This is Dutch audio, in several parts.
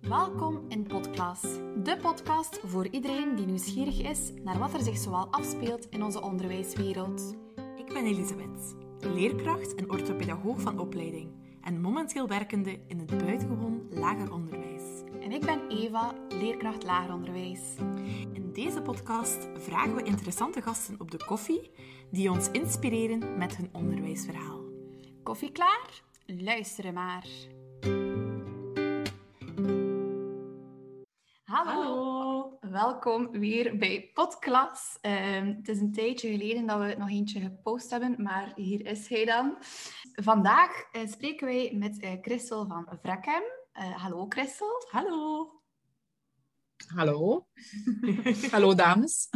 Welkom in Podklas, de podcast voor iedereen die nieuwsgierig is naar wat er zich zoal afspeelt in onze onderwijswereld. Ik ben Elisabeth, leerkracht en orthopedagoog van opleiding en momenteel werkende in het buitengewoon lager onderwijs. En ik ben Eva, leerkracht lager onderwijs. In deze podcast vragen we interessante gasten op de koffie die ons inspireren met hun onderwijsverhaal. Koffie klaar? Luisteren maar. Hallo. Hallo. Welkom weer bij Podklas. Ehm, het is een tijdje geleden dat we nog eentje gepost hebben, maar hier is hij dan. Vandaag eh, spreken wij met eh, Christel van Vrekhem. Eh, hallo Christel. Hallo. Hallo. Hallo dames.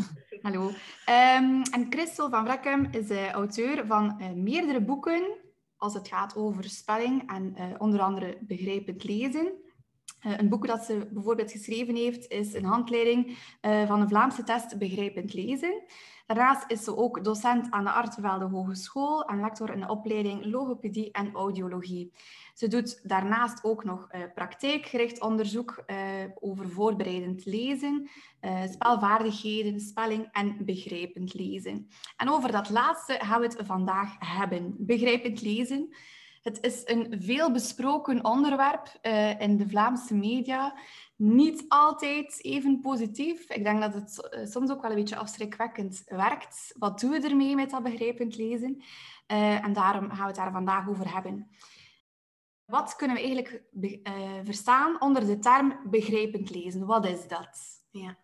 Hallo. Ehm, en Christel van Vrekhem is auteur van eh, meerdere boeken als het gaat over spelling en eh, onder andere begrijpend lezen. Eh, een boek dat ze bijvoorbeeld geschreven heeft is een handleiding eh, van de Vlaamse test begrijpend lezen. Daarnaast is ze ook docent aan de Artevelde Hogeschool en lector in de opleiding logopedie en audiologie. Ze doet daarnaast ook nog eh, praktijkgericht onderzoek eh, over voorbereidend lezen, eh, spelvaardigheden, spelling en begrijpend lezen. En over dat laatste gaan we het vandaag hebben. Begrijpend lezen. Het is een veel besproken onderwerp eh, in de Vlaamse media. Niet altijd even positief. Ik denk dat het eh, soms ook wel een beetje afschrikwekkend werkt. Wat doen we ermee met dat begrijpend lezen? Eh, en daarom gaan we het daar vandaag over hebben. Wat kunnen we eigenlijk verstaan onder de term begrijpend lezen? Wat is dat? Ja.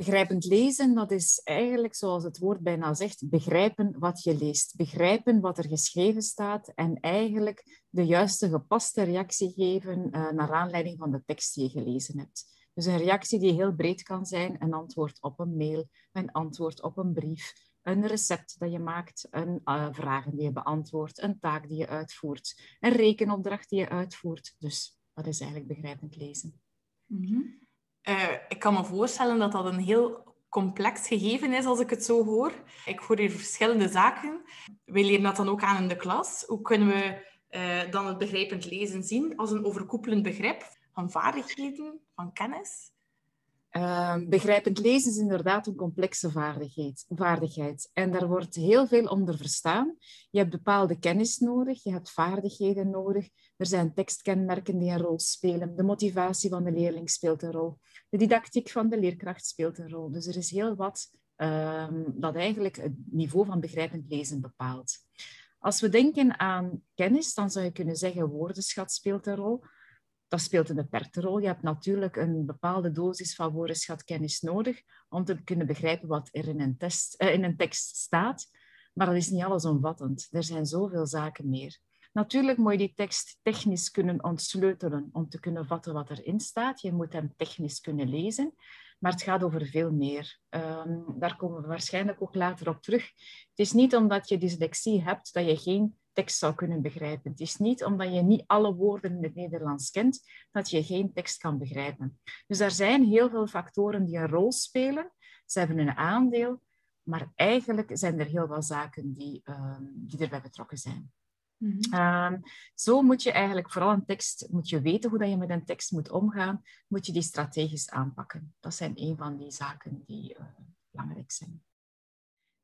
Begrijpend lezen, dat is eigenlijk, zoals het woord bijna zegt, begrijpen wat je leest. Begrijpen wat er geschreven staat en eigenlijk de juiste gepaste reactie geven eh, naar aanleiding van de tekst die je gelezen hebt. Dus een reactie die heel breed kan zijn, een antwoord op een mail, een antwoord op een brief, een recept dat je maakt, een uh, vragen die je beantwoordt, een taak die je uitvoert, een rekenopdracht die je uitvoert. Dus dat is eigenlijk begrijpend lezen. Mhm. Eh, ik kan me voorstellen dat dat een heel complex gegeven is als ik het zo hoor. Ik hoor hier verschillende zaken. Wij leren dat dan ook aan in de klas. Hoe kunnen we eh, dan het begrijpend lezen zien als een overkoepelend begrip van vaardigheden, van kennis? Uh, begrijpend lezen is inderdaad een complexe vaardigheid, vaardigheid. En daar wordt heel veel onder verstaan. Je hebt bepaalde kennis nodig, je hebt vaardigheden nodig. Er zijn tekstkenmerken die een rol spelen. De motivatie van de leerling speelt een rol. De didactiek van de leerkracht speelt een rol. Dus er is heel wat um, dat eigenlijk het niveau van begrijpend lezen bepaalt. Als we denken aan kennis, dan zou je kunnen zeggen woordenschat speelt een rol dat speelt een beperkte rol. Je hebt natuurlijk een bepaalde dosis van woordenschatkennis nodig om te kunnen begrijpen wat er in een, eh, in een tekst staat. Maar dat is niet allesomvattend. Er zijn zoveel zaken meer. Natuurlijk moet je die tekst technisch kunnen ontsleutelen om te kunnen vatten wat erin staat. Je moet hem technisch kunnen lezen. Maar het gaat over veel meer. Um, daar komen we waarschijnlijk ook later op terug. Het is niet omdat je dyslexie hebt dat je geen tekst zou kunnen begrijpen. Het is niet omdat je niet alle woorden in het Nederlands kent, dat je geen tekst kan begrijpen. Dus er zijn heel veel factoren die een rol spelen. Ze hebben een aandeel, maar eigenlijk zijn er heel wat zaken die, um, die erbij betrokken zijn. -hmm. um, zo moet je eigenlijk vooral een tekst, moet je weten hoe dat je met een tekst moet omgaan, moet je die strategisch aanpakken. Dat zijn een van die zaken die uh, belangrijk zijn.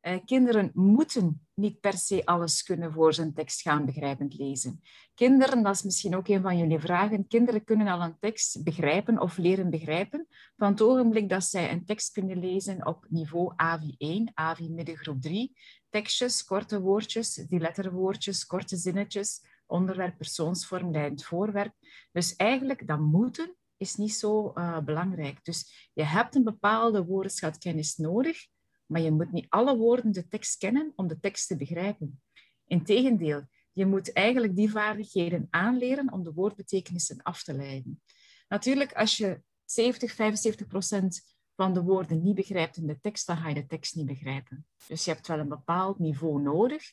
Uh, kinderen moeten niet per se alles kunnen voor een tekst gaan begrijpend lezen. Kinderen, dat is misschien ook een van jullie vragen, kinderen kunnen al een tekst begrijpen of leren begrijpen van het ogenblik dat zij een tekst kunnen lezen op niveau AVI1, AVI middengroep 3. Tekstjes, korte woordjes, die letterwoordjes, korte zinnetjes, onderwerp, persoonsvorm, leidend voorwerp. Dus eigenlijk, dat moeten is niet zo uh, belangrijk. Dus je hebt een bepaalde woordenschatkennis nodig, maar je moet niet alle woorden de tekst kennen om de tekst te begrijpen. Integendeel, je moet eigenlijk die vaardigheden aanleren om de woordbetekenissen af te leiden. Natuurlijk, als je 70, 75 procent van de woorden niet begrijpt in de tekst, dan ga je de tekst niet begrijpen. Dus je hebt wel een bepaald niveau nodig,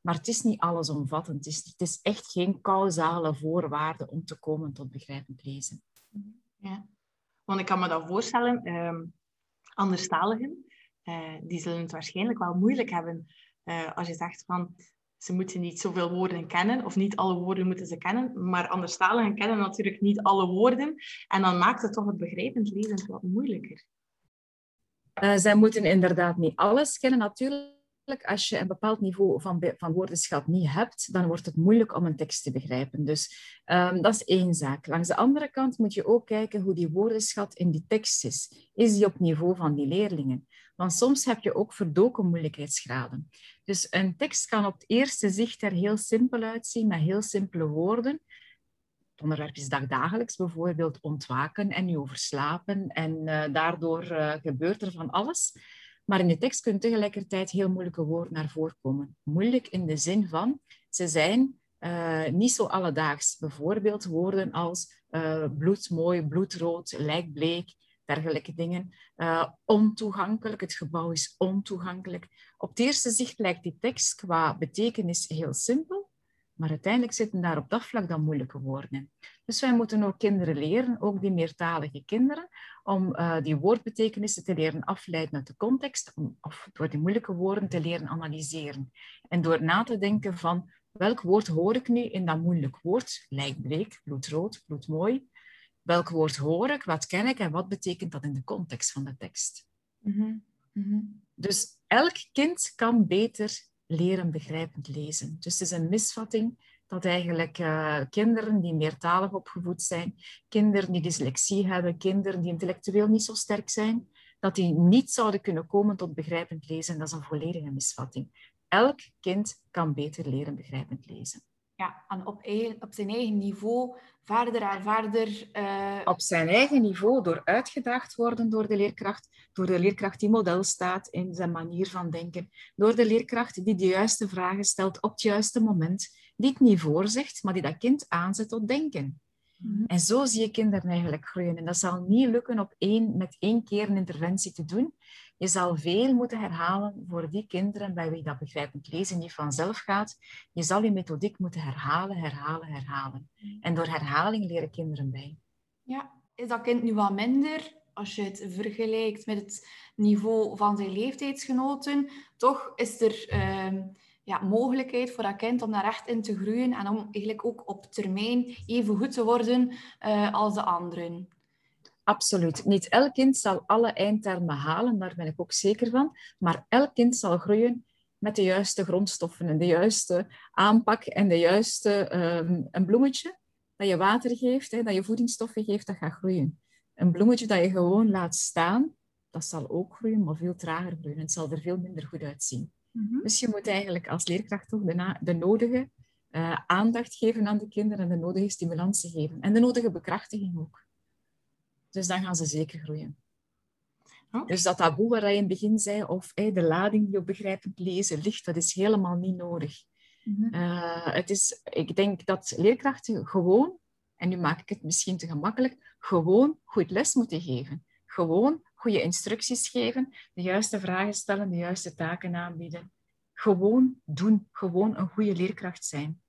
maar het is niet allesomvattend. Het is, het is echt geen causale voorwaarde om te komen tot begrijpend lezen. Ja, want ik kan me dat voorstellen, eh, anderstaligen, uh, die zullen het waarschijnlijk wel moeilijk hebben uh, als je zegt van ze moeten niet zoveel woorden kennen, of niet alle woorden moeten ze kennen, maar anderstaligen kennen natuurlijk niet alle woorden. En dan maakt het toch het begrijpend lezen wat moeilijker. Uh, zij moeten inderdaad niet alles kennen, natuurlijk. Als je een bepaald niveau van, van woordenschat niet hebt, dan wordt het moeilijk om een tekst te begrijpen. Dus um, dat is één zaak. Langs de andere kant moet je ook kijken hoe die woordenschat in die tekst is. Is die op niveau van die leerlingen? Want soms heb je ook verdoken moeilijkheidsgraden. Dus een tekst kan op het eerste zicht er heel simpel uitzien, met heel simpele woorden. Het onderwerp is dagdagelijks, bijvoorbeeld ontwaken en je overslapen. En uh, daardoor uh, gebeurt er van alles. Maar in de tekst kunnen tegelijkertijd heel moeilijke woorden naar voren komen. Moeilijk in de zin van, ze zijn uh, niet zo alledaags. Bijvoorbeeld woorden als bloedmooi, bloedrood, lijkbleek, dergelijke dingen. Ontoegankelijk, het gebouw is ontoegankelijk. Op het eerste zicht lijkt die tekst qua betekenis heel simpel, maar uiteindelijk zitten daar op dat vlak dan moeilijke woorden in. Dus wij moeten ook kinderen leren, ook die meertalige kinderen, om uh, die woordbetekenissen te leren afleiden uit de context, om, of door die moeilijke woorden te leren analyseren. En door na te denken van welk woord hoor ik nu in dat moeilijk woord, lijkbleek, bloedrood, bloedmooi, welk woord hoor ik, wat ken ik en wat betekent dat in de context van de tekst. Mm -hmm. Dus elk kind kan beter leren begrijpend lezen. Dus het is een misvatting dat eigenlijk uh, kinderen die meertalig opgevoed zijn, kinderen die dyslexie hebben, kinderen die intellectueel niet zo sterk zijn, dat die niet zouden kunnen komen tot begrijpend lezen. Dat is een volledige misvatting. Elk kind kan beter leren begrijpend lezen ja, en op, op zijn eigen niveau verder en verder. Uh... Op zijn eigen niveau, door uitgedaagd worden door de leerkracht, door de leerkracht die model staat in zijn manier van denken, door de leerkracht die de juiste vragen stelt op het juiste moment, die het niet voorzegt, maar die dat kind aanzet tot denken. Mhm. En zo zie je kinderen eigenlijk groeien. En dat zal niet lukken op één, met één keer een interventie te doen. Je zal veel moeten herhalen voor die kinderen bij wie dat begrijpend lezen niet vanzelf gaat. Je zal je methodiek moeten herhalen, herhalen, herhalen. En door herhaling leren kinderen bij. Ja, is dat kind nu wat minder als je het vergelijkt met het niveau van zijn leeftijdsgenoten? Toch is er uh, ja, mogelijkheid voor dat kind om daar echt in te groeien en om eigenlijk ook op termijn even goed te worden uh, als de anderen. Absoluut. Niet elk kind zal alle eindtermen halen, daar ben ik ook zeker van. Maar elk kind zal groeien met de juiste grondstoffen en de juiste aanpak en de juiste... Um, een bloemetje dat je water geeft, hè, dat je voedingsstoffen geeft, dat gaat groeien. Een bloemetje dat je gewoon laat staan, dat zal ook groeien, maar veel trager groeien. Het zal er veel minder goed uitzien. Mm Dus je moet eigenlijk als leerkracht toch de, de nodige uh, aandacht geven aan de kinderen en de nodige stimulantie geven. En de nodige bekrachtiging ook. Dus dan gaan ze zeker groeien. Oh. Dus dat taboe waar je in het begin zei, of de lading die op begrijpend lezen ligt, dat is helemaal niet nodig. Mm het is, ik denk dat leerkrachten gewoon, en nu maak ik het misschien te gemakkelijk, gewoon goed les moeten geven. Gewoon goede instructies geven, de juiste vragen stellen, de juiste taken aanbieden. Gewoon doen, gewoon een goede leerkracht zijn.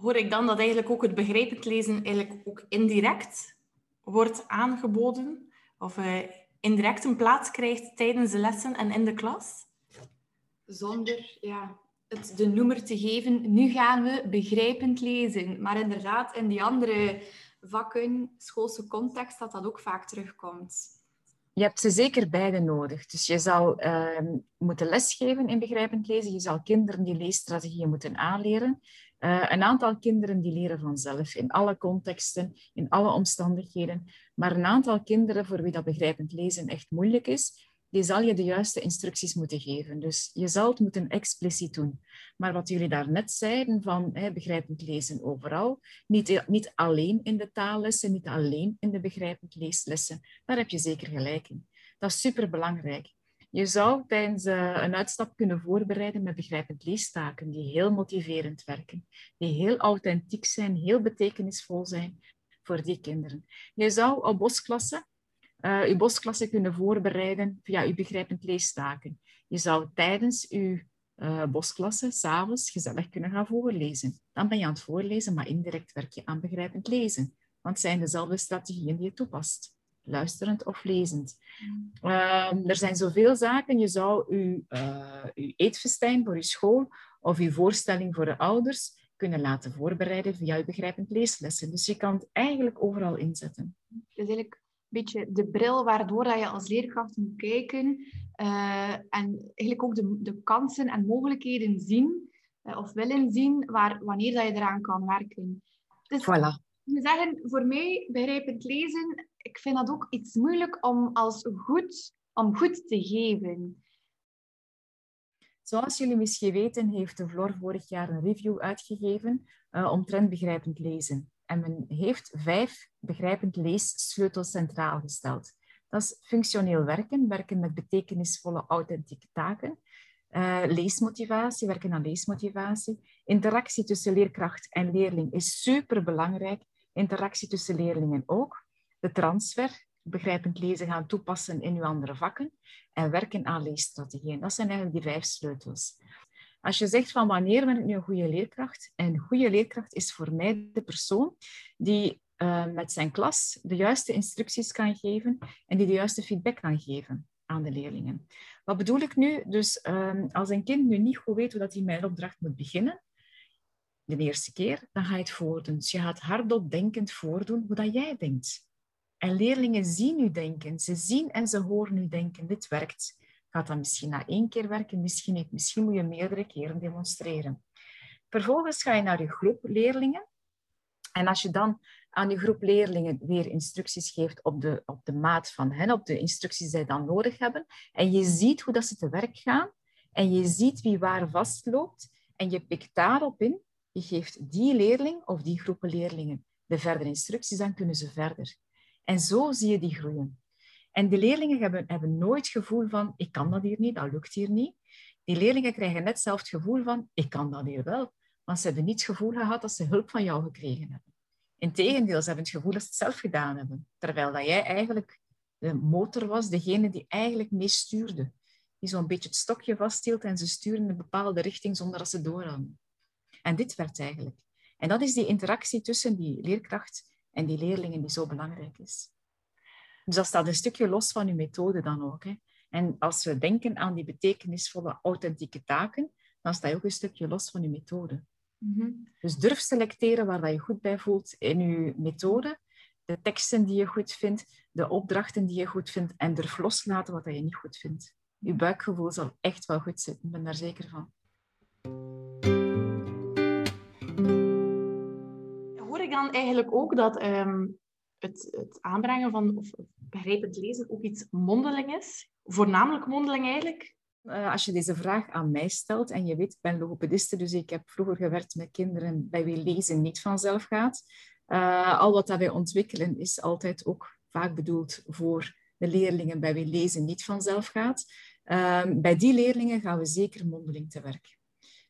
Hoor ik dan dat eigenlijk ook het begrijpend lezen eigenlijk ook indirect wordt aangeboden of uh, indirect een plaats krijgt tijdens de lessen en in de klas? Zonder ja, het de noemer te geven, nu gaan we begrijpend lezen. Maar inderdaad, in die andere vakken, schoolse context, dat dat ook vaak terugkomt. Je hebt ze zeker beide nodig. Dus je zal uh, moeten lesgeven in begrijpend lezen. Je zal kinderen die leesstrategieën moeten aanleren. Uh, een aantal kinderen die leren vanzelf in alle contexten, in alle omstandigheden. Maar een aantal kinderen voor wie dat begrijpend lezen echt moeilijk is, die zal je de juiste instructies moeten geven. Dus je zal het moeten expliciet doen. Maar wat jullie daarnet zeiden van hè, begrijpend lezen overal, niet, niet alleen in de taallessen, niet alleen in de begrijpend leeslessen, daar heb je zeker gelijk in. Dat is superbelangrijk. Je zou tijdens uh, een uitstap kunnen voorbereiden met begrijpend leestaken die heel motiverend werken, die heel authentiek zijn, heel betekenisvol zijn voor die kinderen. Je zou op bosklassen uh, je bosklasse kunnen voorbereiden via je begrijpend leestaken. Je zou tijdens je uh, bosklasse s'avonds gezellig kunnen gaan voorlezen. Dan ben je aan het voorlezen, maar indirect werk je aan begrijpend lezen. Want het zijn dezelfde strategieën die je toepast. Luisterend of lezend. Ehm, er zijn zoveel zaken. Je zou je, uh, uw eetfestijn voor je school of je voorstelling voor de ouders kunnen laten voorbereiden via je begrijpend leeslessen. Dus je kan het eigenlijk overal inzetten. Dus eigenlijk een beetje de bril waardoor je als leerkracht moet kijken uh, en eigenlijk ook de, de kansen en mogelijkheden zien uh, of willen zien waar, wanneer dat je eraan kan werken. Dus voilà. Moet zeggen, voor mij, begrijpend lezen, ik vind dat ook iets moeilijk om als goed, om goed te geven. Zoals jullie misschien weten, heeft de Vlor vorig jaar een review uitgegeven uh, omtrent begrijpend lezen. En men heeft vijf begrijpend leessleutels centraal gesteld. Dat is functioneel werken, werken met betekenisvolle authentieke taken. Uh, leesmotivatie, werken aan leesmotivatie. Interactie tussen leerkracht en leerling is superbelangrijk. Interactie tussen leerlingen ook. De transfer, begrijpend lezen gaan toepassen in uw andere vakken. En werken aan leesstrategieën. Dat zijn eigenlijk die vijf sleutels. Als je zegt van wanneer ben ik nu een goede leerkracht? Een goede leerkracht is voor mij de persoon die uh, met zijn klas de juiste instructies kan geven en die de juiste feedback kan geven aan de leerlingen. Wat bedoel ik nu? Dus um, als een kind nu niet goed weet hoe dat hij mijn opdracht moet beginnen, de eerste keer, dan ga je het voordoen. Dus je gaat hardop denkend voordoen hoe dat jij denkt. En leerlingen zien u denken. Ze zien en ze horen u denken. Dit werkt. Gaat dat misschien na één keer werken, misschien niet. Misschien moet je meerdere keren demonstreren. Vervolgens ga je naar je groep leerlingen. En als je dan aan je groep leerlingen weer instructies geeft op de, op de maat van hen, op de instructies die zij dan nodig hebben, en je ziet hoe dat ze te werk gaan, en je ziet wie waar vastloopt, en je pikt daarop in, je geeft die leerling of die groepen leerlingen de verdere instructies, dan kunnen ze verder. En zo zie je die groeien. En de leerlingen hebben, hebben nooit het gevoel van, ik kan dat hier niet, dat lukt hier niet. Die leerlingen krijgen net zelf het gevoel van, ik kan dat hier wel. Want ze hebben niet het gevoel gehad dat ze hulp van jou gekregen hebben. Integendeel, ze hebben het gevoel dat ze het zelf gedaan hebben. Terwijl dat jij eigenlijk de motor was, degene die eigenlijk mee stuurde. Die zo'n beetje het stokje vasthield en ze sturen in een bepaalde richting zonder dat ze door hadden. En dit werd eigenlijk. En dat is die interactie tussen die leerkracht en die leerlingen die zo belangrijk is. Dus dat staat een stukje los van uw methode dan ook. Hè. En als we denken aan die betekenisvolle, authentieke taken, dan sta je ook een stukje los van uw methode. Mhm. Dus durf selecteren waar je goed bij voelt in je methode, de teksten die je goed vindt, de opdrachten die je goed vindt en durf loslaten wat je niet goed vindt. Je buikgevoel zal echt wel goed zitten, ik ben daar zeker van. Dan eigenlijk ook dat ehm, het, het, aanbrengen van of begrijpend lezen ook iets mondeling is? Voornamelijk mondeling eigenlijk? Uh, als je deze vraag aan mij stelt, en je weet, ik ben logopediste, dus ik heb vroeger gewerkt met kinderen bij wie lezen niet vanzelf gaat. Uh, al wat dat wij ontwikkelen is altijd ook vaak bedoeld voor de leerlingen bij wie lezen niet vanzelf gaat. Uh, bij die leerlingen gaan we zeker mondeling te werk.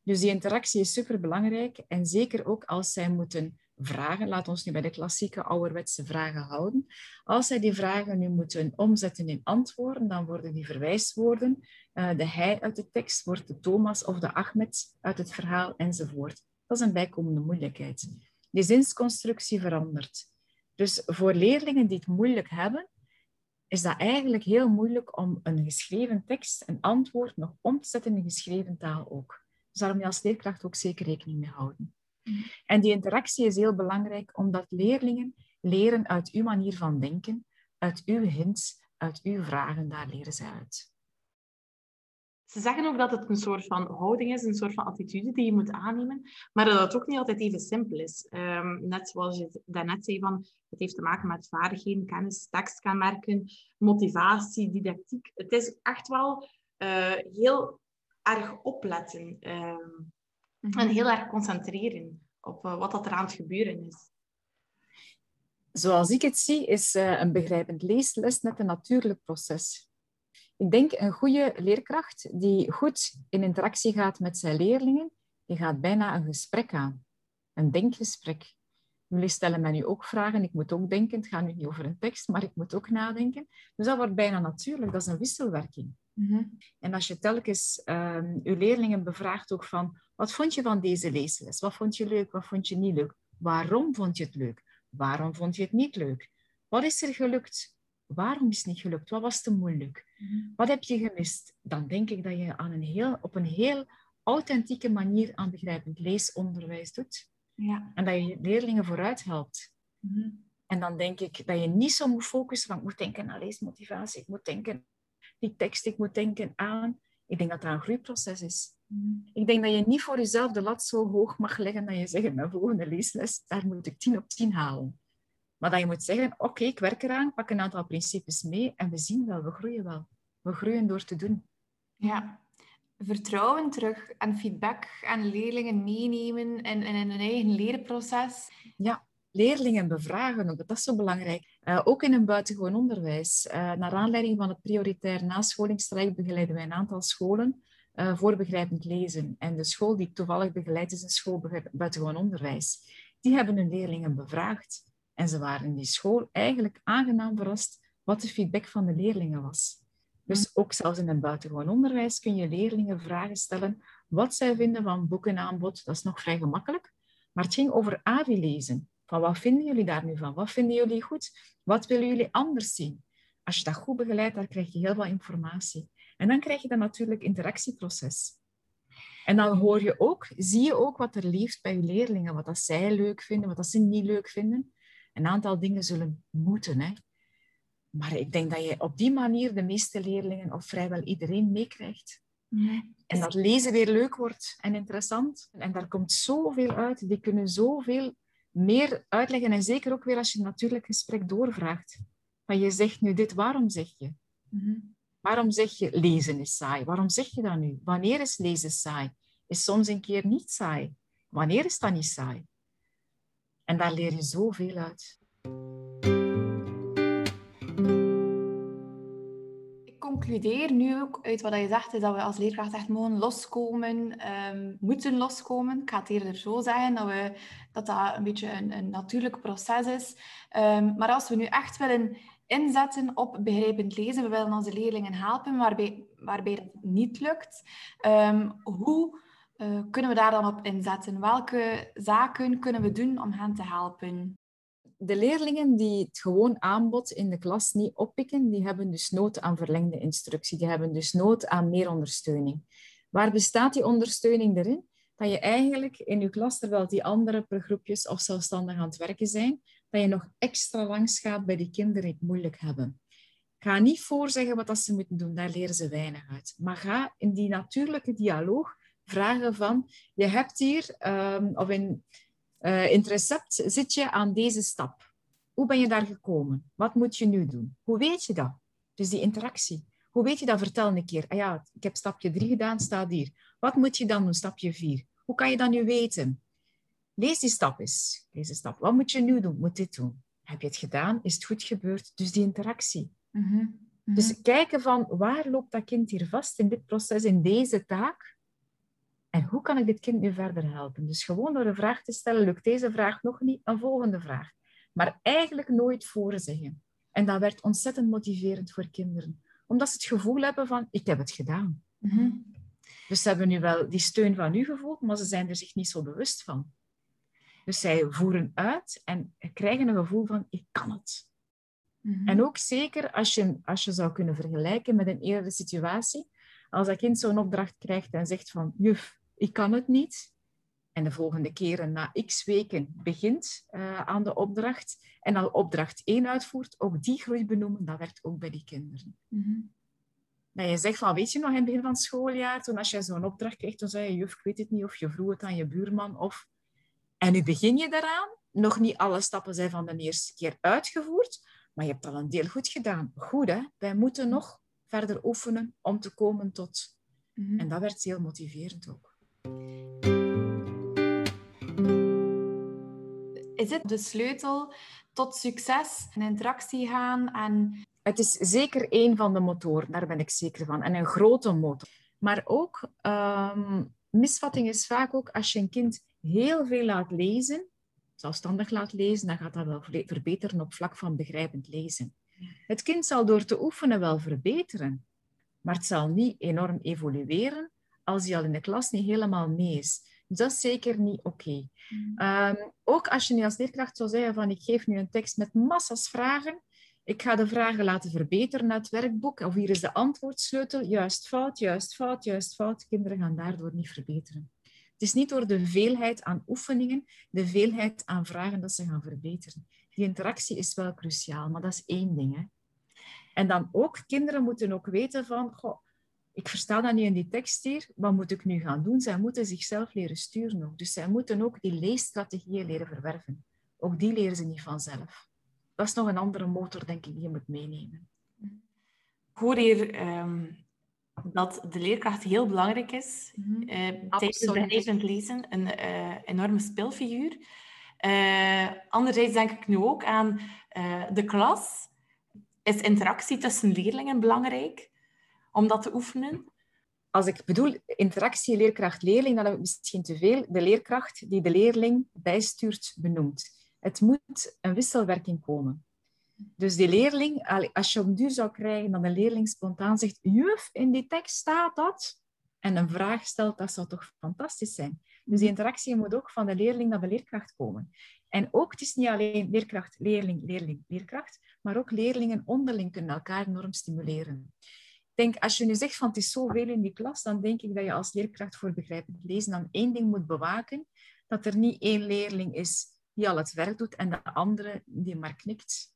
Dus die interactie is super belangrijk en zeker ook als zij moeten vragen, laat ons nu bij de klassieke ouderwetse vragen houden. Als zij die vragen nu moeten omzetten in antwoorden, dan worden die verwijswoorden, uh, de hij uit de tekst wordt de Thomas of de Ahmed uit het verhaal enzovoort. Dat is een bijkomende moeilijkheid. Die zinsconstructie verandert. Dus voor leerlingen die het moeilijk hebben, is dat eigenlijk heel moeilijk om een geschreven tekst, een antwoord, nog om te zetten in geschreven taal ook. Dus daar moet je als leerkracht ook zeker rekening mee houden. En die interactie is heel belangrijk omdat leerlingen leren uit uw manier van denken, uit uw hints, uit uw vragen, daar leren ze uit. Ze zeggen ook dat het een soort van houding is, een soort van attitude die je moet aannemen, maar dat het ook niet altijd even simpel is. Um, net zoals je daarnet zei, van, het heeft te maken met vaardigheden, kennis, tekstkenmerken, motivatie, didactiek. Het is echt wel uh, heel erg opletten. Um, en heel erg concentreren op uh, wat dat er aan het gebeuren is. Zoals ik het zie, is uh, een begrijpend leesles net een natuurlijk proces. Ik denk een goede leerkracht die goed in interactie gaat met zijn leerlingen, die gaat bijna een gesprek aan. Een denkgesprek. Jullie stellen mij nu ook vragen, ik moet ook denken. Het gaat nu niet over een tekst, maar ik moet ook nadenken. Dus dat wordt bijna natuurlijk, dat is een wisselwerking. Mhm. En als je telkens uh, je leerlingen bevraagt ook van, wat vond je van deze leesles? Wat vond je leuk, wat vond je niet leuk? Waarom vond je het leuk? Waarom vond je het niet leuk? Wat is er gelukt? waarom is het niet gelukt? Wat was te moeilijk? Mhm. Wat heb je gemist? Dan denk ik dat je aan een heel, op een heel authentieke manier aan begrijpend leesonderwijs doet. Ja. En dat je leerlingen vooruit helpt. Mhm. En dan denk ik dat je niet zo moet focussen van ik moet denken aan leesmotivatie, ik moet denken die tekst, ik moet denken aan. Ik denk dat dat een groeiproces is. Mhm. Ik denk dat je niet voor jezelf de lat zo hoog mag leggen dat je zegt, in mijn volgende leesles, daar moet ik 10 op 10 halen. Maar dat je moet zeggen, oké, ik werk eraan, pak een aantal principes mee en we zien wel, we groeien wel. We groeien door te doen. Ja. Vertrouwen terug en feedback aan leerlingen meenemen in, in hun eigen leerproces. Leerlingen bevragen, ook, dat is zo belangrijk. Eh, ook in een buitengewoon onderwijs. Eh, naar aanleiding van het prioritair nascholingstraject begeleiden wij een aantal scholen eh, voor begrijpend lezen. En de school die ik toevallig begeleid is een school buitengewoon onderwijs. Die hebben hun leerlingen bevraagd. En ze waren in die school eigenlijk aangenaam verrast wat de feedback van de leerlingen was. Dus ook zelfs in een buitengewoon onderwijs kun je leerlingen vragen stellen wat zij vinden van boekenaanbod. Dat is nog vrij gemakkelijk. Maar het ging over AVI-lezen. Van wat vinden jullie daar nu van? Wat vinden jullie goed? Wat willen jullie anders zien? Als je dat goed begeleidt, dan krijg je heel veel informatie. En dan krijg je dan natuurlijk interactieproces. En dan hoor je ook, zie je ook wat er leeft bij je leerlingen, wat dat zij leuk vinden, wat dat ze niet leuk vinden. Een aantal dingen zullen moeten. Hè. Maar ik denk dat je op die manier de meeste leerlingen, of vrijwel iedereen, meekrijgt. En dat lezen weer leuk wordt en interessant. En daar komt zoveel uit. Die kunnen zoveel meer uitleggen. En zeker ook weer als je een natuurlijk gesprek doorvraagt. Van je zegt nu dit, waarom zeg je? Mhm. Waarom zeg je lezen is saai? Waarom zeg je dat nu? Wanneer is lezen saai? Is soms een keer niet saai? Wanneer is dat niet saai? En daar leer je zoveel uit. Concludeer nu ook uit wat je zegt, is dat we als leerkracht echt mogen loskomen, ehm, moeten loskomen. Ik ga het eerder zo zeggen, dat we, dat, dat een beetje een, een natuurlijk proces is. Ehm, maar als we nu echt willen inzetten op begrijpend lezen, we willen onze leerlingen helpen, waarbij, waarbij dat niet lukt, ehm, hoe eh, kunnen we daar dan op inzetten? Welke zaken kunnen we doen om hen te helpen? De leerlingen die het gewoon aanbod in de klas niet oppikken, die hebben dus nood aan verlengde instructie. Die hebben dus nood aan meer ondersteuning. Waar bestaat die ondersteuning erin? Dat je eigenlijk in je klas, terwijl die andere per groepjes of zelfstandig aan het werken zijn, dat je nog extra langs gaat bij die kinderen die het moeilijk hebben. Ga niet voorzeggen wat dat ze moeten doen, daar leren ze weinig uit. Maar ga in die natuurlijke dialoog vragen van, je hebt hier, ehm, of in, eh, in het recept zit je aan deze stap. Hoe ben je daar gekomen? Wat moet je nu doen? Hoe weet je dat? Dus die interactie. Hoe weet je dat? Vertel een keer. Ah ja, ik heb stapje 3 gedaan, staat hier. Wat moet je dan doen, stapje 4? Hoe kan je dat nu weten? Lees die stap eens. Deze stap. Wat moet je nu doen? Moet dit doen. Heb je het gedaan? Is het goed gebeurd? Dus die interactie. Mhm. Mhm. Dus kijken van waar loopt dat kind hier vast in dit proces, in deze taak? En hoe kan ik dit kind nu verder helpen? Dus gewoon door een vraag te stellen, lukt deze vraag nog niet, een volgende vraag. Maar eigenlijk nooit voorzeggen. En dat werd ontzettend motiverend voor kinderen. Omdat ze het gevoel hebben van, ik heb het gedaan. Mhm. Dus ze hebben nu wel die steun van u gevoeld, maar ze zijn er zich niet zo bewust van. Dus zij voeren uit en krijgen een gevoel van, ik kan het. Mhm. En ook zeker als je, als je zou kunnen vergelijken met een eerdere situatie, als dat kind zo'n opdracht krijgt en zegt van, juf, ik kan het niet, en de volgende keren na x weken begint eh, aan de opdracht en al opdracht 1 uitvoert, ook die groei benoemen, dat werkt ook bij die kinderen. Dat je zegt van, weet je nog, in het begin van het schooljaar, toen als je zo'n opdracht kreeg, dan zei je, juf, ik weet het niet, of je vroeg het aan je buurman, of... En nu begin je daaraan, nog niet alle stappen zijn van de eerste keer uitgevoerd, maar je hebt al een deel goed gedaan. Goed, hè? Wij moeten nog verder oefenen om te komen tot... Mhm. En dat werd heel motiverend ook. Is het de sleutel tot succes en interactie gaan en Het is zeker één van de motoren, daar ben ik zeker van. En een grote motor. Maar ook, ehm, misvatting is vaak ook als je een kind heel veel laat lezen, zelfstandig laat lezen, dan gaat dat wel verbeteren op vlak van begrijpend lezen. Het kind zal door te oefenen wel verbeteren, maar het zal niet enorm evolueren als hij al in de klas niet helemaal mee is. Dus dat is zeker niet oké. Ehm, ook als je nu als leerkracht zou zeggen van ik geef nu een tekst met massa's vragen, ik ga de vragen laten verbeteren uit het werkboek. Of hier is de antwoordsleutel. Juist fout, juist fout, juist fout. Kinderen gaan daardoor niet verbeteren. Het is niet door de veelheid aan oefeningen, de veelheid aan vragen dat ze gaan verbeteren. Die interactie is wel cruciaal, maar dat is één ding. Hè. En dan ook, kinderen moeten ook weten van, goh, ik versta dat niet in die tekst hier, wat moet ik nu gaan doen? Zij moeten zichzelf leren sturen ook. Dus zij moeten ook die leesstrategieën leren verwerven. Ook die leren ze niet vanzelf. Dat is nog een andere motor, denk ik, die je moet meenemen. Ik hoor hier ehm, dat de leerkracht heel belangrijk is. Mm tijdens begrijpend lezen, een uh, enorme speelfiguur. Uh, anderzijds denk ik nu ook aan de klas. Is interactie tussen leerlingen belangrijk om dat te oefenen? Als ik bedoel interactie leerkracht-leerling, dan heb ik misschien te veel de leerkracht die de leerling bijstuurt benoemt. Het moet een wisselwerking komen. Dus die leerling, als je duur zou krijgen dat een leerling spontaan zegt, juf, in die tekst staat dat, en een vraag stelt, dat zou toch fantastisch zijn. Dus die interactie moet ook van de leerling naar de leerkracht komen. En ook, het is niet alleen leerkracht, leerling, leerling, leerkracht, maar ook leerlingen onderling kunnen elkaar enorm stimuleren. Denk, als je nu zegt van het is zoveel in die klas, dan denk ik dat je als leerkracht voor begrijpend lezen dan één ding moet bewaken, dat er niet één leerling is die al het werk doet en de andere die maar knikt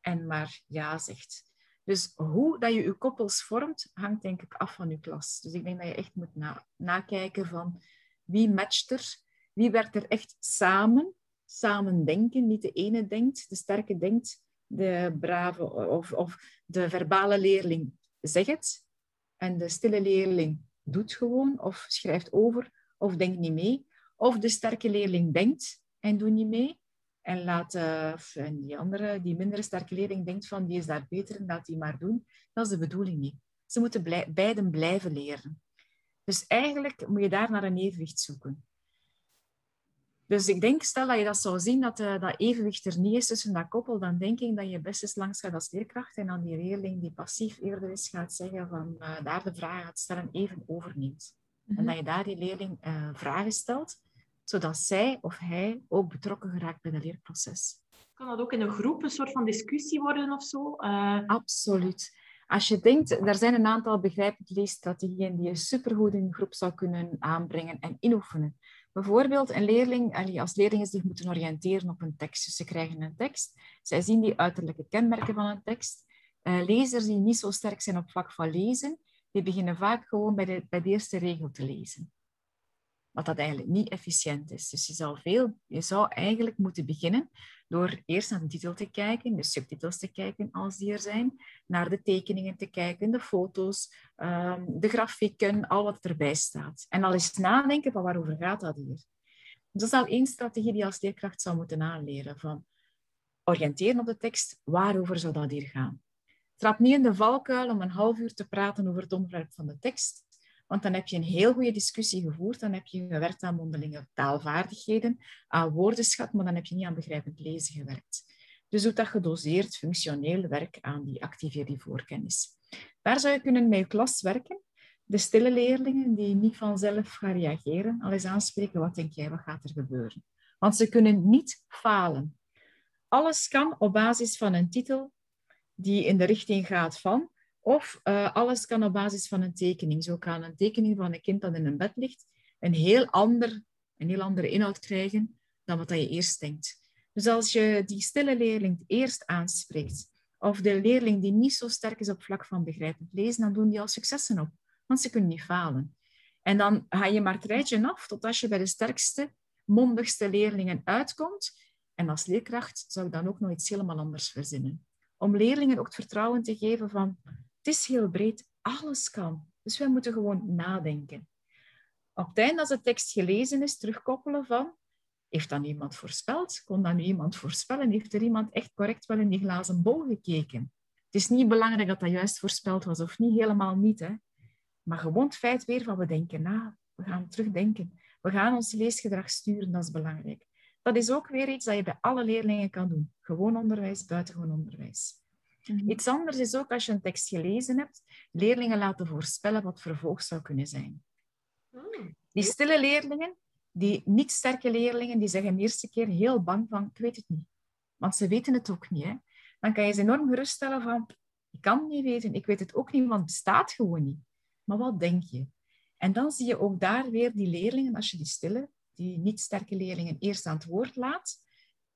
en maar ja zegt. Dus hoe dat je je koppels vormt, hangt denk ik af van je klas. Dus ik denk dat je echt moet na nakijken van wie matcht er, wie werkt er echt samen, samen denken. Niet de ene denkt, de sterke denkt, de brave of, of de verbale leerling zegt het en de stille leerling doet gewoon of schrijft over of denkt niet mee. Of de sterke leerling denkt en doet niet mee. En laat uh, en die andere, die minder sterke leerling denkt van die is daar beter en laat die maar doen. Dat is de bedoeling niet. Ze moeten beiden blijven leren. Dus eigenlijk moet je daar naar een evenwicht zoeken. Dus ik denk, stel dat je dat zou zien, dat uh, dat evenwicht er niet is tussen dat koppel, dan denk ik dat je best eens langs gaat als leerkracht en dan die leerling die passief eerder is gaat zeggen van uh, daar de vraag gaat stellen, even overneemt. En mhm. dat je daar die leerling vragen stelt zodat zij of hij ook betrokken geraakt bij het leerproces. Kan dat ook in een groep een soort van discussie worden of zo? Absoluut. Als je denkt, er zijn een aantal begrijpend leesstrategieën die je supergoed in groep zou kunnen aanbrengen en inoefenen. Bijvoorbeeld, een leerling, als leerlingen zich moeten oriënteren op een tekst. Dus ze krijgen een tekst, zij zien die uiterlijke kenmerken van een tekst. Uh, lezers die niet zo sterk zijn op vlak van lezen, die beginnen vaak gewoon bij de, bij de eerste regel te lezen wat dat eigenlijk niet efficiënt is. Dus je zou, veel, je zou eigenlijk moeten beginnen door eerst naar de titel te kijken, de subtitels te kijken als die er zijn, naar de tekeningen te kijken, de foto's, ehm, de grafieken, al wat erbij staat. En al eens nadenken van waarover gaat dat hier. Dus dat is al één strategie die je als leerkracht zou moeten aanleren. Van oriënteren op de tekst, waarover zou dat hier gaan? Trap niet in de valkuil om een half uur te praten over het onderwerp van de tekst, want dan heb je een heel goede discussie gevoerd. Dan heb je gewerkt aan mondelinge taalvaardigheden, aan woordenschat, maar dan heb je niet aan begrijpend lezen gewerkt. Dus doe dat gedoseerd, functioneel werk aan die activeer die voorkennis. Daar zou je kunnen met je klas werken. De stille leerlingen die niet vanzelf gaan reageren, al eens aanspreken, wat denk jij, wat gaat er gebeuren? Want ze kunnen niet falen. Alles kan op basis van een titel die in de richting gaat van of uh, alles kan op basis van een tekening. Zo kan een tekening van een kind dat in een bed ligt een heel, ander, een heel andere inhoud krijgen dan wat je eerst denkt. Dus als je die stille leerling eerst aanspreekt, of de leerling die niet zo sterk is op vlak van begrijpend lezen, dan doen die al successen op. Want ze kunnen niet falen. En dan ga je maar het rijtje af tot als je bij de sterkste, mondigste leerlingen uitkomt. En als leerkracht zou ik dan ook nog iets helemaal anders verzinnen. Om leerlingen ook het vertrouwen te geven van het is heel breed, alles kan. Dus wij moeten gewoon nadenken. Op het einde, als de tekst gelezen is, terugkoppelen van, heeft dan iemand voorspeld? Kon dan nu iemand voorspellen? Heeft er iemand echt correct wel in die glazen bol gekeken? Het is niet belangrijk dat dat juist voorspeld was, of niet, helemaal niet. Hè? Maar gewoon het feit weer van, we denken na, we gaan terugdenken. We gaan ons leesgedrag sturen, dat is belangrijk. Dat is ook weer iets dat je bij alle leerlingen kan doen. Gewoon onderwijs, buitengewoon onderwijs. Mhm. Iets anders is ook als je een tekst gelezen hebt, leerlingen laten voorspellen wat vervolg zou kunnen zijn. Hmm. Die stille leerlingen, die niet sterke leerlingen, die zeggen de eerste keer heel bang van, ik weet het niet. Want ze weten het ook niet. Hè? dan kan je ze enorm geruststellen van, ik kan het niet weten, ik weet het ook niet, want het bestaat gewoon niet. Maar wat denk je? En dan zie je ook daar weer die leerlingen, als je die stille, die niet sterke leerlingen eerst aan het woord laat,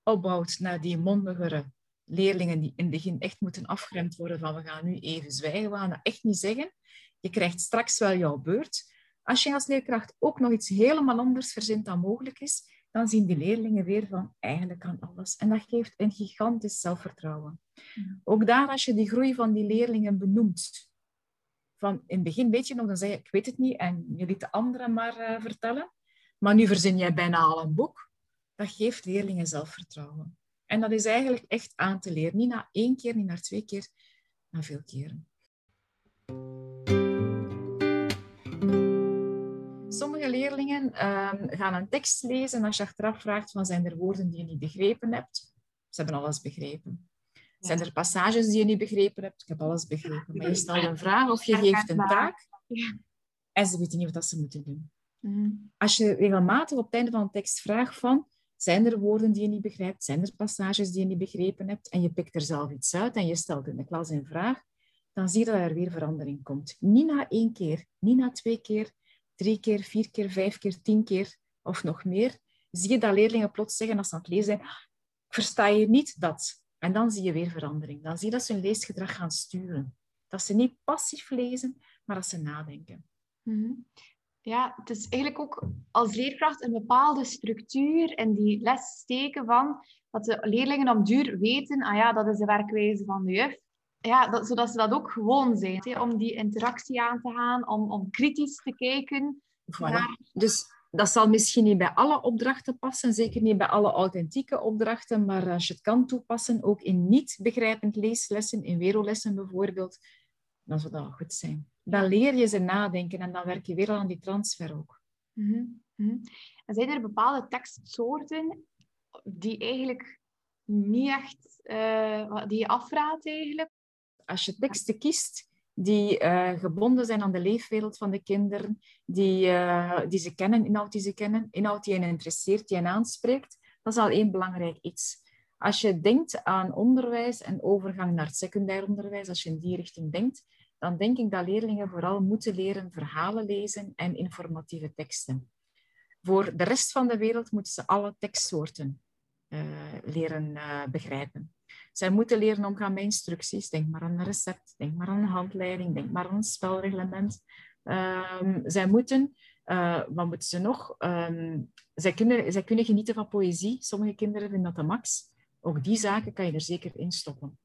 opbouwt naar die mondigere leerlingen die in het begin echt moeten afgeremd worden van we gaan nu even zwijgen, we gaan dat echt niet zeggen. Je krijgt straks wel jouw beurt. Als je als leerkracht ook nog iets helemaal anders verzint dan mogelijk is, dan zien die leerlingen weer van eigenlijk kan alles. En dat geeft een gigantisch zelfvertrouwen. Ook daar, als je die groei van die leerlingen benoemt, van in het begin weet je nog, dan zei je ik weet het niet en je liet de anderen maar uh, vertellen. Maar nu verzin jij bijna al een boek. Dat geeft leerlingen zelfvertrouwen. En dat is eigenlijk echt aan te leren. Niet na één keer, niet na twee keer, maar veel keren. Sommige leerlingen um, gaan een tekst lezen en als je achteraf vraagt van zijn er woorden die je niet begrepen hebt, ze hebben alles begrepen. Zijn er passages die je niet begrepen hebt? Ik heb alles begrepen. Maar je stelt een vraag of je geeft een taak en ze weten niet wat ze moeten doen. Mhm. Als je regelmatig op het einde van een tekst vraagt van zijn er woorden die je niet begrijpt? Zijn er passages die je niet begrepen hebt? En je pikt er zelf iets uit en je stelt in de klas een vraag, dan zie je dat er weer verandering komt. Niet na één keer, niet na twee keer, drie keer, vier keer, vijf keer, tien keer of nog meer. Zie je dat leerlingen plots zeggen als ze aan het lezen zijn, ik versta je niet dat. En dan zie je weer verandering. Dan zie je dat ze hun leesgedrag gaan sturen. Dat ze niet passief lezen, maar dat ze nadenken. Mm ja, het is eigenlijk ook als leerkracht een bepaalde structuur in die les steken van dat de leerlingen om duur weten, ah ja, dat is de werkwijze van de juf. Ja, dat, zodat ze dat ook gewoon zijn. Hè, om die interactie aan te gaan, om, om kritisch te kijken. Voilà. Dus dat zal misschien niet bij alle opdrachten passen, zeker niet bij alle authentieke opdrachten, maar als je het kan toepassen, ook in niet begrijpend leeslessen, in wereldlessen bijvoorbeeld, dan zou dat goed zijn dan leer je ze nadenken en dan werk je weer aan die transfer ook. Mm -hmm. En zijn er bepaalde tekstsoorten die eigenlijk niet echt, uh, die je afraadt eigenlijk? Als je teksten kiest die uh, gebonden zijn aan de leefwereld van de kinderen, die, uh, die ze kennen, inhoud die ze kennen, inhoud die hen interesseert, die hen aanspreekt, dat is al één belangrijk iets. Als je denkt aan onderwijs en overgang naar het secundair onderwijs, als je in die richting denkt, dan denk ik dat leerlingen vooral moeten leren verhalen lezen en informatieve teksten. Voor de rest van de wereld moeten ze alle tekstsoorten uh, leren uh, begrijpen. Zij moeten leren omgaan met instructies. Denk maar aan een recept, denk maar aan een handleiding, denk maar aan een spelreglement. Um, zij moeten, uh, wat moeten ze nog? Um, zij, kunnen, zij kunnen genieten van poëzie. Sommige kinderen vinden dat de max. Ook die zaken kan je er zeker in stoppen.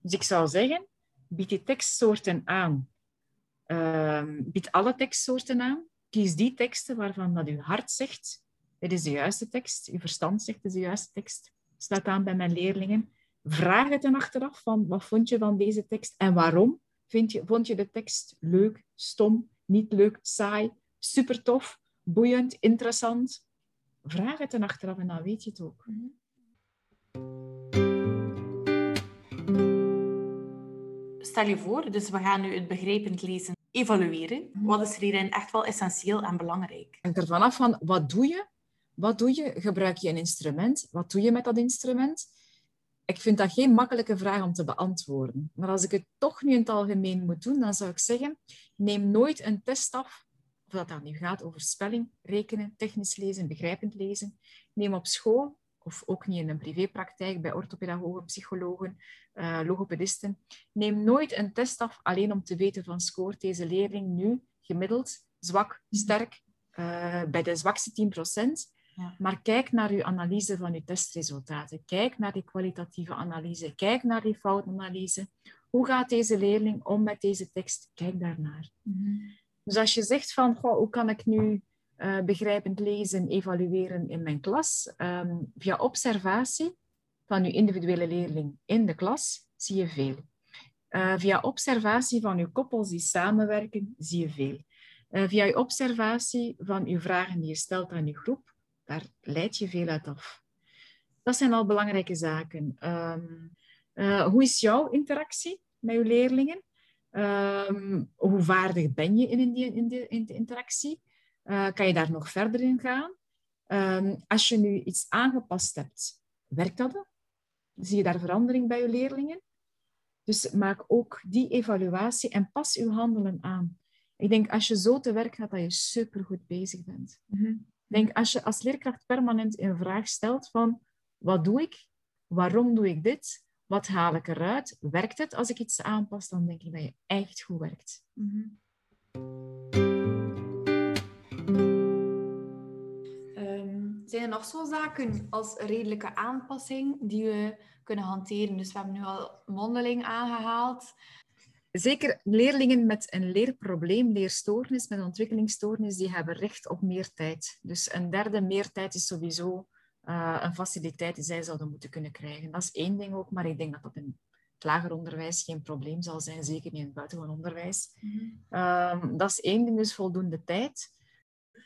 Dus ik zou zeggen, bied die tekstsoorten aan. Uh, bied alle tekstsoorten aan. Kies die teksten waarvan dat uw hart zegt, dit is de juiste tekst. Uw verstand zegt, dit is de juiste tekst. Staat aan bij mijn leerlingen. Vraag het dan achteraf van, wat vond je van deze tekst en waarom? Vind je, vond je de tekst leuk, stom, niet leuk, saai, super tof, boeiend, interessant? Vraag het dan achteraf en dan weet je het ook. Stel je voor, dus we gaan nu het begrijpend lezen evalueren. Mhm. Wat is er hierin echt wel essentieel en belangrijk? Het er vanaf van, wat doe je? Wat doe je? Gebruik je een instrument? Wat doe je met dat instrument? Ik vind dat geen makkelijke vraag om te beantwoorden. Maar als ik het toch nu in het algemeen moet doen, dan zou ik zeggen, neem nooit een test af, of dat dan nu gaat over spelling, rekenen, technisch lezen, begrijpend lezen. Neem op school of ook niet in een privépraktijk bij orthopedagogen, psychologen, uh, logopedisten. Neem nooit een test af alleen om te weten van scoort deze leerling nu gemiddeld, zwak, sterk, uh, bij de zwakste 10%. Ja. Maar kijk naar uw analyse van uw testresultaten. Kijk naar die kwalitatieve analyse. Kijk naar die foutanalyse. Hoe gaat deze leerling om met deze tekst? Kijk daarnaar. Mm -hmm. Dus als je zegt van, goh, hoe kan ik nu uh, begrijpend lezen evalueren in mijn klas. Um, via observatie van uw individuele leerling in de klas zie je veel. Uh, via observatie van uw koppels die samenwerken, zie je veel. Uh, via uw observatie van uw vragen die je stelt aan uw groep, daar leid je veel uit af. Dat zijn al belangrijke zaken. Um, hoe is jouw interactie met uw leerlingen? Um, hoe vaardig ben je in, die, in, in interactie? kan je daar nog verder in gaan. Um, als je nu iets aangepast hebt, werkt dat? Zie je daar verandering bij je leerlingen? Dus maak ook die evaluatie en pas je handelen aan. Ik denk als je zo te werk gaat, dat je supergoed bezig bent. Mhm. Ik denk als je als leerkracht permanent in vraag stelt van wat doe ik? Waarom doe ik dit? Wat haal ik eruit? Werkt het als ik iets aanpas? Dan denk ik dat je echt goed werkt. Mhm. Zijn er nog zo zaken als redelijke aanpassing die we kunnen hanteren? Dus we hebben nu al mondeling aangehaald. Zeker leerlingen met een leerprobleem, leerstoornis, met een ontwikkelingsstoornis, die hebben recht op meer tijd. Dus een derde meer tijd is sowieso eh, een faciliteit die zij zouden moeten kunnen krijgen. Dat is één ding ook, maar ik denk dat dat in het lager onderwijs geen probleem zal zijn, zeker niet in het buitengewoon onderwijs. Ehm, dat is één ding, dus voldoende tijd.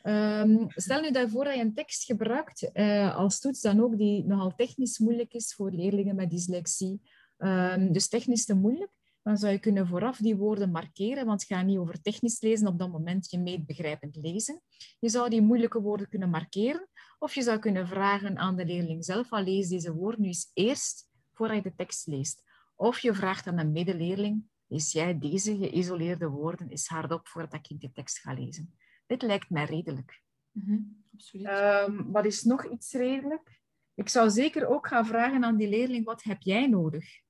Ehm, stel nu dat voor dat je een tekst gebruikt eh, als toets dan ook die nogal technisch moeilijk is voor leerlingen met dyslexie. Ehm, dus technisch te moeilijk, dan zou je kunnen vooraf die woorden markeren, want het gaat niet over technisch lezen op dat moment, je meet begrijpend lezen. Je zou die moeilijke woorden kunnen markeren, of je zou kunnen vragen aan de leerling zelf, al lees deze woorden nu eens eerst voordat je de tekst leest. Of je vraagt aan een medeleerling, lees jij deze geïsoleerde woorden eens hardop voordat ik de tekst ga lezen. Dit lijkt mij redelijk. Mhm, Absoluut. Ehm, wat is nog iets redelijk? Ik zou zeker ook gaan vragen aan die leerling, wat heb jij nodig?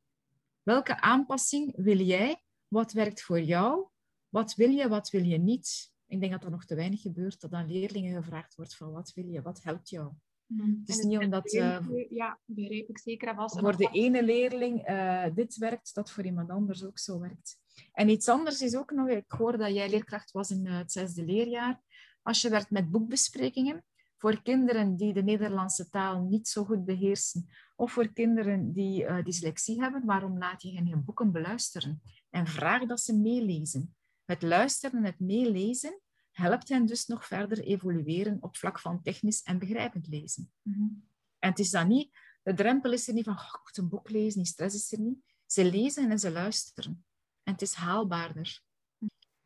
Welke aanpassing wil jij? Wat werkt voor jou? Wat wil je, wat wil je niet? Ik denk dat er nog te weinig gebeurt dat aan leerlingen gevraagd wordt van wat wil je, wat helpt jou? Mhm. Het is En niet omdat eh, Ja, begreep ik zeker en vast. En voor de ene leerling eh, dit werkt, dat voor iemand anders ook zo werkt. En iets anders is ook nog, ik hoorde dat jij leerkracht was in eh, het zesde leerjaar. Als je werkt met boekbesprekingen, voor kinderen die de Nederlandse taal niet zo goed beheersen, of voor kinderen die eh, dyslexie hebben, waarom laat je hen geen boeken beluisteren? En vraag dat ze meelezen. Het luisteren en het meelezen helpt hen dus nog verder evolueren op vlak van technisch en begrijpend lezen. Mhm. En het is dan niet, de drempel is er niet van, "Oh, ik moet een boek lezen, die stress is er niet. Ze lezen en ze luisteren. En het is haalbaarder.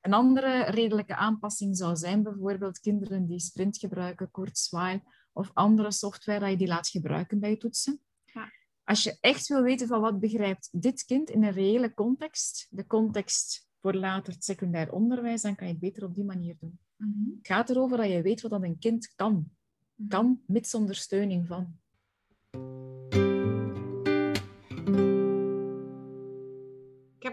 Een andere redelijke aanpassing zou zijn bijvoorbeeld kinderen die Sprint gebruiken, Kurzweil of andere software dat je die laat gebruiken bij je toetsen. Ja. Als je echt wil weten van wat begrijpt dit kind in een reële context, de context voor later het secundair onderwijs, dan kan je het beter op die manier doen. Mhm. Het gaat erover dat je weet wat dat een kind kan. Kan, mits ondersteuning van.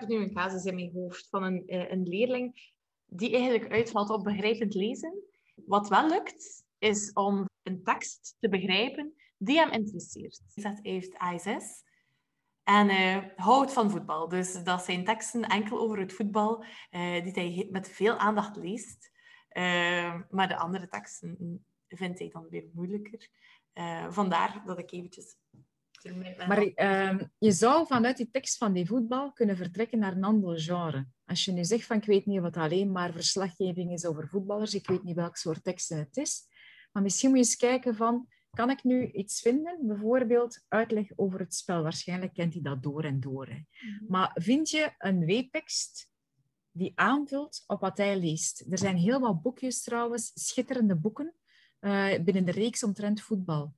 Nu een casus in mijn hoofd van een, eh, een leerling die eigenlijk uitvalt op begrijpend lezen. Wat wel lukt, is om een tekst te begrijpen die hem interesseert. Hij heeft ASS en eh, houdt van voetbal. Dus dat zijn teksten enkel over het voetbal eh, die hij met veel aandacht leest. Maar de andere teksten vindt hij dan weer moeilijker. Vandaar dat ik eventjes... Maar ehm, je zou vanuit die tekst van die voetbal kunnen vertrekken naar een ander genre. Als je nu zegt van ik weet niet wat alleen maar verslaggeving is over voetballers, ik weet niet welk soort teksten het is, maar misschien moet je eens kijken van kan ik nu iets vinden, bijvoorbeeld uitleg over het spel. Waarschijnlijk kent hij dat door en door. Hè. Maar vind je een weektekst die aanvult op wat hij leest? Er zijn heel wat boekjes trouwens, schitterende boeken, eh, binnen de reeks omtrent voetbal.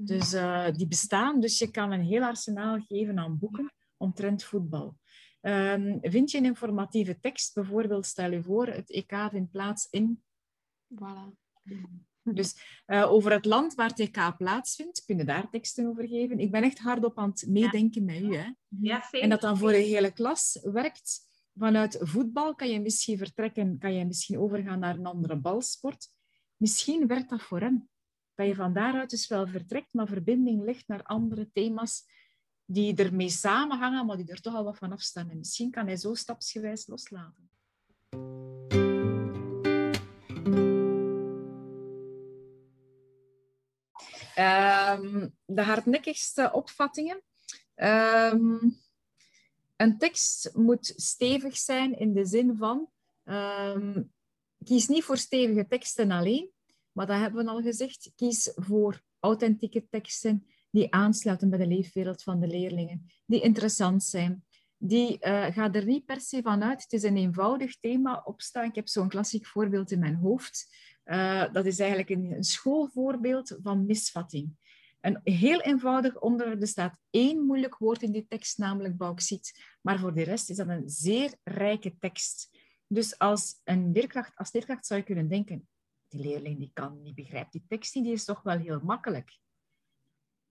Dus eh, die bestaan, dus je kan een heel arsenaal geven aan boeken omtrent voetbal. Ehm, vind je een informatieve tekst, bijvoorbeeld stel je voor, het EK vindt plaats in... Voilà. Dus eh, over het land waar het EK plaatsvindt, kun je daar teksten over geven. Ik ben echt hardop aan het meedenken met u. Hè? Ja, fijn. En dat dan voor de hele klas werkt. Vanuit voetbal kan je misschien vertrekken, kan je misschien overgaan naar een andere balsport. Misschien werkt dat voor hem. Dat je van daaruit dus wel vertrekt, maar verbinding legt naar andere thema's die ermee samenhangen, maar die er toch al wat van afstaan. En misschien kan hij zo stapsgewijs loslaten. Ehm, de hardnekkigste opvattingen. Ehm, een tekst moet stevig zijn in de zin van... ehm, kies niet voor stevige teksten alleen, maar dat hebben we al gezegd. Kies voor authentieke teksten die aansluiten bij de leefwereld van de leerlingen, die interessant zijn. Die uh, gaat er niet per se van uit. Het is een eenvoudig thema opstaan. Ik heb zo'n klassiek voorbeeld in mijn hoofd. Uh, dat is eigenlijk een, een schoolvoorbeeld van misvatting. Een heel eenvoudig onderwerp. Er staat één moeilijk woord in die tekst, namelijk bauxiet. Maar voor de rest is dat een zeer rijke tekst. Dus als een leerkracht, als leerkracht zou je kunnen denken, die leerling die kan niet begrijpt die tekst niet, die is toch wel heel makkelijk.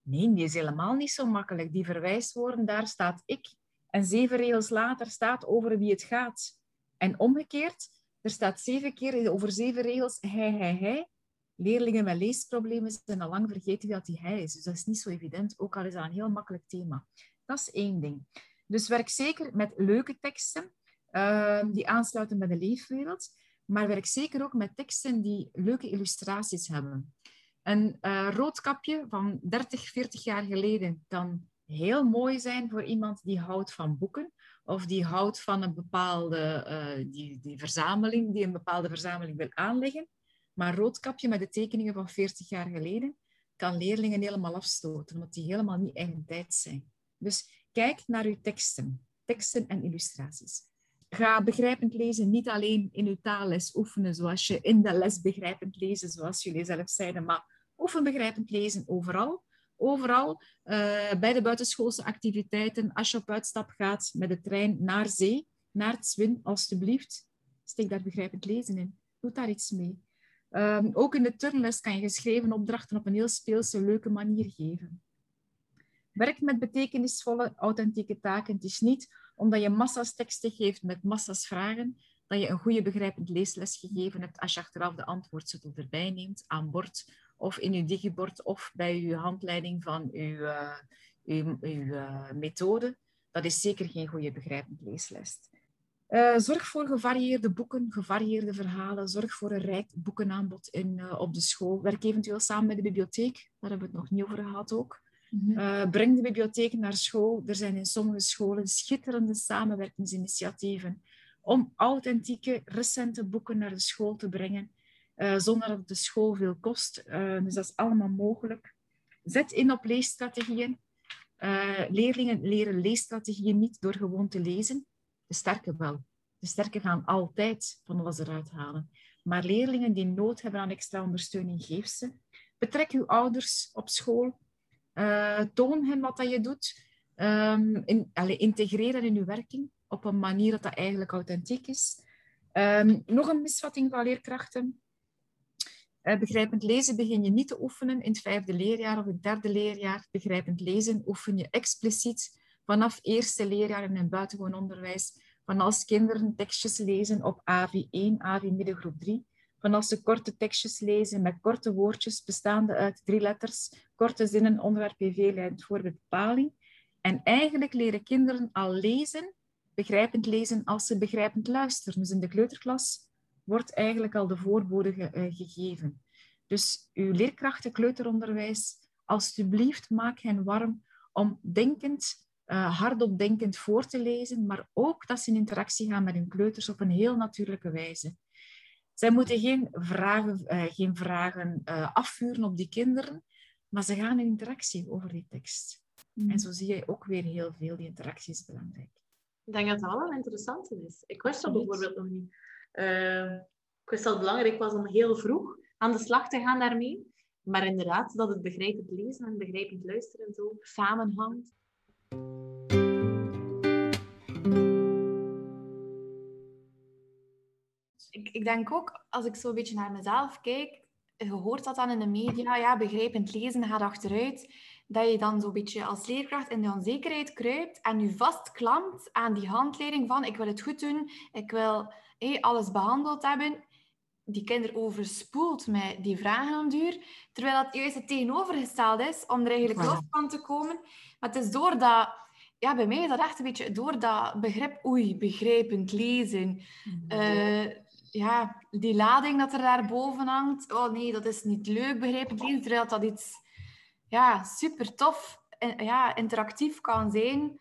Nee, die is helemaal niet zo makkelijk. Die verwijswoorden, daar staat ik. En zeven regels later staat over wie het gaat. En omgekeerd, er staat zeven keer over zeven regels hij, hij, hij. Leerlingen met leesproblemen zijn al lang vergeten dat die hij is. Dus dat is niet zo evident, ook al is dat een heel makkelijk thema. Dat is één ding. Dus werk zeker met leuke teksten uh, die aansluiten bij de leefwereld. Maar werk zeker ook met teksten die leuke illustraties hebben. Een uh, roodkapje van 30, 40 jaar geleden kan heel mooi zijn voor iemand die houdt van boeken of die houdt van een bepaalde uh, die, die verzameling, die een bepaalde verzameling wil aanleggen. Maar roodkapje met de tekeningen van 40 jaar geleden kan leerlingen helemaal afstoten, omdat die helemaal niet eigen tijd zijn. Dus kijk naar uw teksten, teksten en illustraties. Ga begrijpend lezen niet alleen in uw taalles oefenen, zoals je in de les begrijpend lezen, zoals jullie zelf zeiden, maar oefen begrijpend lezen overal. Overal uh, bij de buitenschoolse activiteiten, als je op uitstap gaat met de trein naar zee, naar het Zwin, alstublieft, steek daar begrijpend lezen in. Doe daar iets mee. Um, ook in de turnles kan je geschreven opdrachten op een heel speelse, leuke manier geven. Werk met betekenisvolle, authentieke taken. Het is niet omdat je massa's teksten geeft met massa's vragen, dat je een goede begrijpend leesles gegeven hebt als je achteraf de antwoordzetel erbij neemt aan bord of in uw digibord of bij uw handleiding van uw, uw, uw uh, methode. Dat is zeker geen goede begrijpend leesles. Uh, zorg voor gevarieerde boeken, gevarieerde verhalen. Zorg voor een rijk boekenaanbod in, op de school. Werk eventueel samen met de bibliotheek. Daar hebben we het nog niet over gehad ook. Mm -hmm. breng de bibliotheek naar school. Er zijn in sommige scholen schitterende samenwerkingsinitiatieven om authentieke, recente boeken naar de school te brengen. Uh, zonder dat de school veel kost. Uh, dus dat is allemaal mogelijk. Zet in op leesstrategieën. Leerlingen leren leesstrategieën niet door gewoon te lezen. De sterke wel. De sterke gaan altijd van alles eruit halen. Maar leerlingen die nood hebben aan extra ondersteuning, geef ze. Betrek uw ouders op school. Toon hen wat dat je doet. Um, in, integreer dat in uw werking op een manier dat dat eigenlijk authentiek is. Um, nog een misvatting van leerkrachten. Uh, begrijpend lezen begin je niet te oefenen in het vijfde leerjaar of in het derde leerjaar. Begrijpend lezen oefen je expliciet vanaf eerste leerjaar in een buitengewoon onderwijs. Van als kinderen tekstjes lezen op AV1, AV middengroep 3. Van als ze korte tekstjes lezen met korte woordjes bestaande uit drie letters, korte zinnen, onderwerp, PV-lijn, voorbeeld, bepaling. En eigenlijk leren kinderen al lezen, begrijpend lezen, als ze begrijpend luisteren. Dus in de kleuterklas wordt eigenlijk al de voorbode ge, uh, gegeven. Dus uw leerkrachten kleuteronderwijs, alstublieft maak hen warm om denkend, uh, hardop denkend voor te lezen, maar ook dat ze in interactie gaan met hun kleuters op een heel natuurlijke wijze. Zij moeten geen vragen, uh, geen vragen afvuren op die kinderen, maar ze gaan in interactie over die tekst. Mm. En zo zie je ook weer heel veel, die interactie is belangrijk. Ik denk dat dat wel een interessante is. Ik wist dat bijvoorbeeld nog niet. Uh, ik wist dat het belangrijk was om heel vroeg aan de slag te gaan daarmee. Maar inderdaad, dat het begrijpend lezen en begrijpend luisteren zo samenhangt. Ik, denk ook, als ik zo een beetje naar mezelf kijk, je hoort dat dan in de media, ja, begrijpend lezen gaat achteruit, dat je dan zo'n beetje als leerkracht in de onzekerheid kruipt en je vastklampt aan die handleiding van ik wil het goed doen, ik wil hey, alles behandeld hebben. Die kinder overspoelt met die vragen om duur, terwijl dat juist het tegenovergesteld is om er eigenlijk los van te komen. Maar het is door dat ja, bij mij is dat echt een beetje door dat begrip, oei, begrijpend lezen. Uh, ja, die lading dat er daar boven hangt. Oh nee, dat is niet leuk, begrijpend lezen. Terwijl dat iets ja, super tof en ja, interactief kan zijn.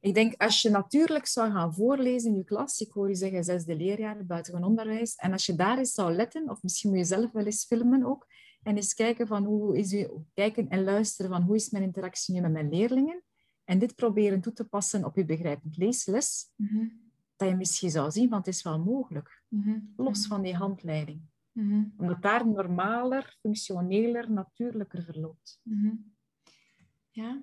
Ik denk, als je natuurlijk zou gaan voorlezen in je klas, ik hoor je zeggen zesde leerjaar, buitengewoon onderwijs, en als je daar eens zou letten, of misschien moet je zelf wel eens filmen ook, en eens kijken van hoe is je, kijken en luisteren van hoe is mijn interactie nu met mijn leerlingen, en dit proberen toe te passen op je begrijpend leesles, mm -hmm. Dat je misschien zou zien, want het is wel mogelijk, mm -hmm. los van die handleiding. Mhm. Omdat daar normaler, functioneler, natuurlijker verloopt. Mhm. Ja,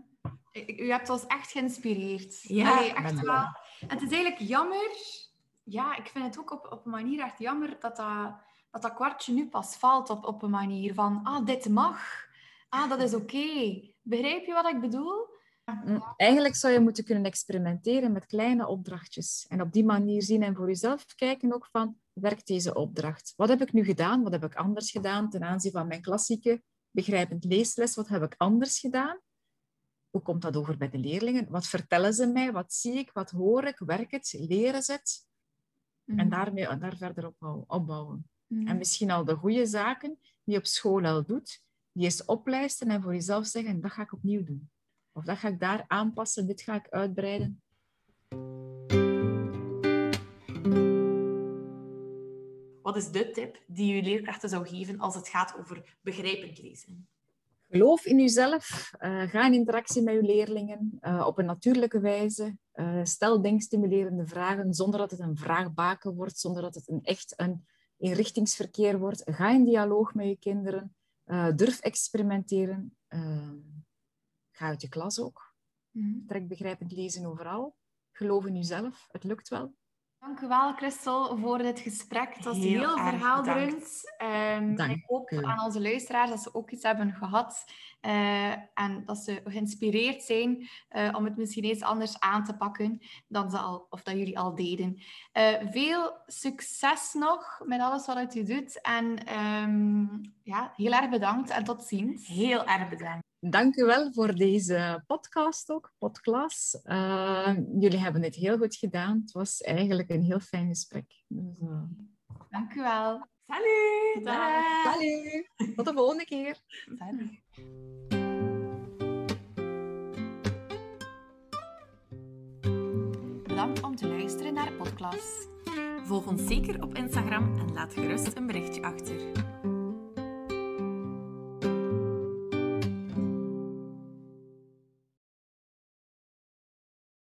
u hebt ons echt geïnspireerd. Ja, echt wel. En het is eigenlijk jammer. Ja, ik vind het ook op, op een manier echt jammer dat dat, dat, dat kwartje nu pas valt op, op een manier van, ah, dit mag. Ah, dat is oké. Begrijp je wat ik bedoel? Mm, eigenlijk zou je moeten kunnen experimenteren met kleine opdrachtjes. En op die manier zien en voor jezelf kijken ook van, werkt deze opdracht? Wat heb ik nu gedaan? Wat heb ik anders gedaan ten aanzien van mijn klassieke begrijpend leesles? Wat heb ik anders gedaan? Hoe komt dat over bij de leerlingen? Wat vertellen ze mij? Wat zie ik? Wat hoor ik? Werkt het? Leren ze het? En mhm. daarmee, daar verder op opbouwen. Mhm. En misschien al de goede zaken die je op school al doet, die eens oplijsten en voor jezelf zeggen, dat ga ik opnieuw doen. Of dat ga ik daar aanpassen, dit ga ik uitbreiden. Wat is de tip die je leerkrachten zou geven als het gaat over begrijpend lezen? Geloof in jezelf. Uh, ga in interactie met je leerlingen uh, op een natuurlijke wijze. Uh, stel denkstimulerende vragen zonder dat het een vraagbaken wordt, zonder dat het een echt een inrichtingsverkeer wordt. Ga in dialoog met je kinderen. durf experimenteren. Ga uit je klas ook. Mm Trek begrijpend lezen overal. Geloof in jezelf. Het lukt wel. Dank u wel, Christel, voor dit gesprek. Het was heel, heel verhaalderend. Um, ik hoop aan onze luisteraars dat ze ook iets hebben gehad uh, en dat ze geïnspireerd zijn uh, om het misschien eens anders aan te pakken dan ze al, of dat jullie al deden. Uh, veel succes nog met alles wat u doet en um, ja, heel erg bedankt en tot ziens. Heel erg bedankt. Dank u wel voor deze podcast ook, podcast. Uh, jullie hebben het heel goed gedaan. Het was eigenlijk een heel fijn gesprek. Dus, uh... Dank u wel. Salut! Salut! Tot de volgende keer. Salut. Bedankt om te luisteren naar podcast. Volg ons zeker op Instagram en laat gerust een berichtje achter.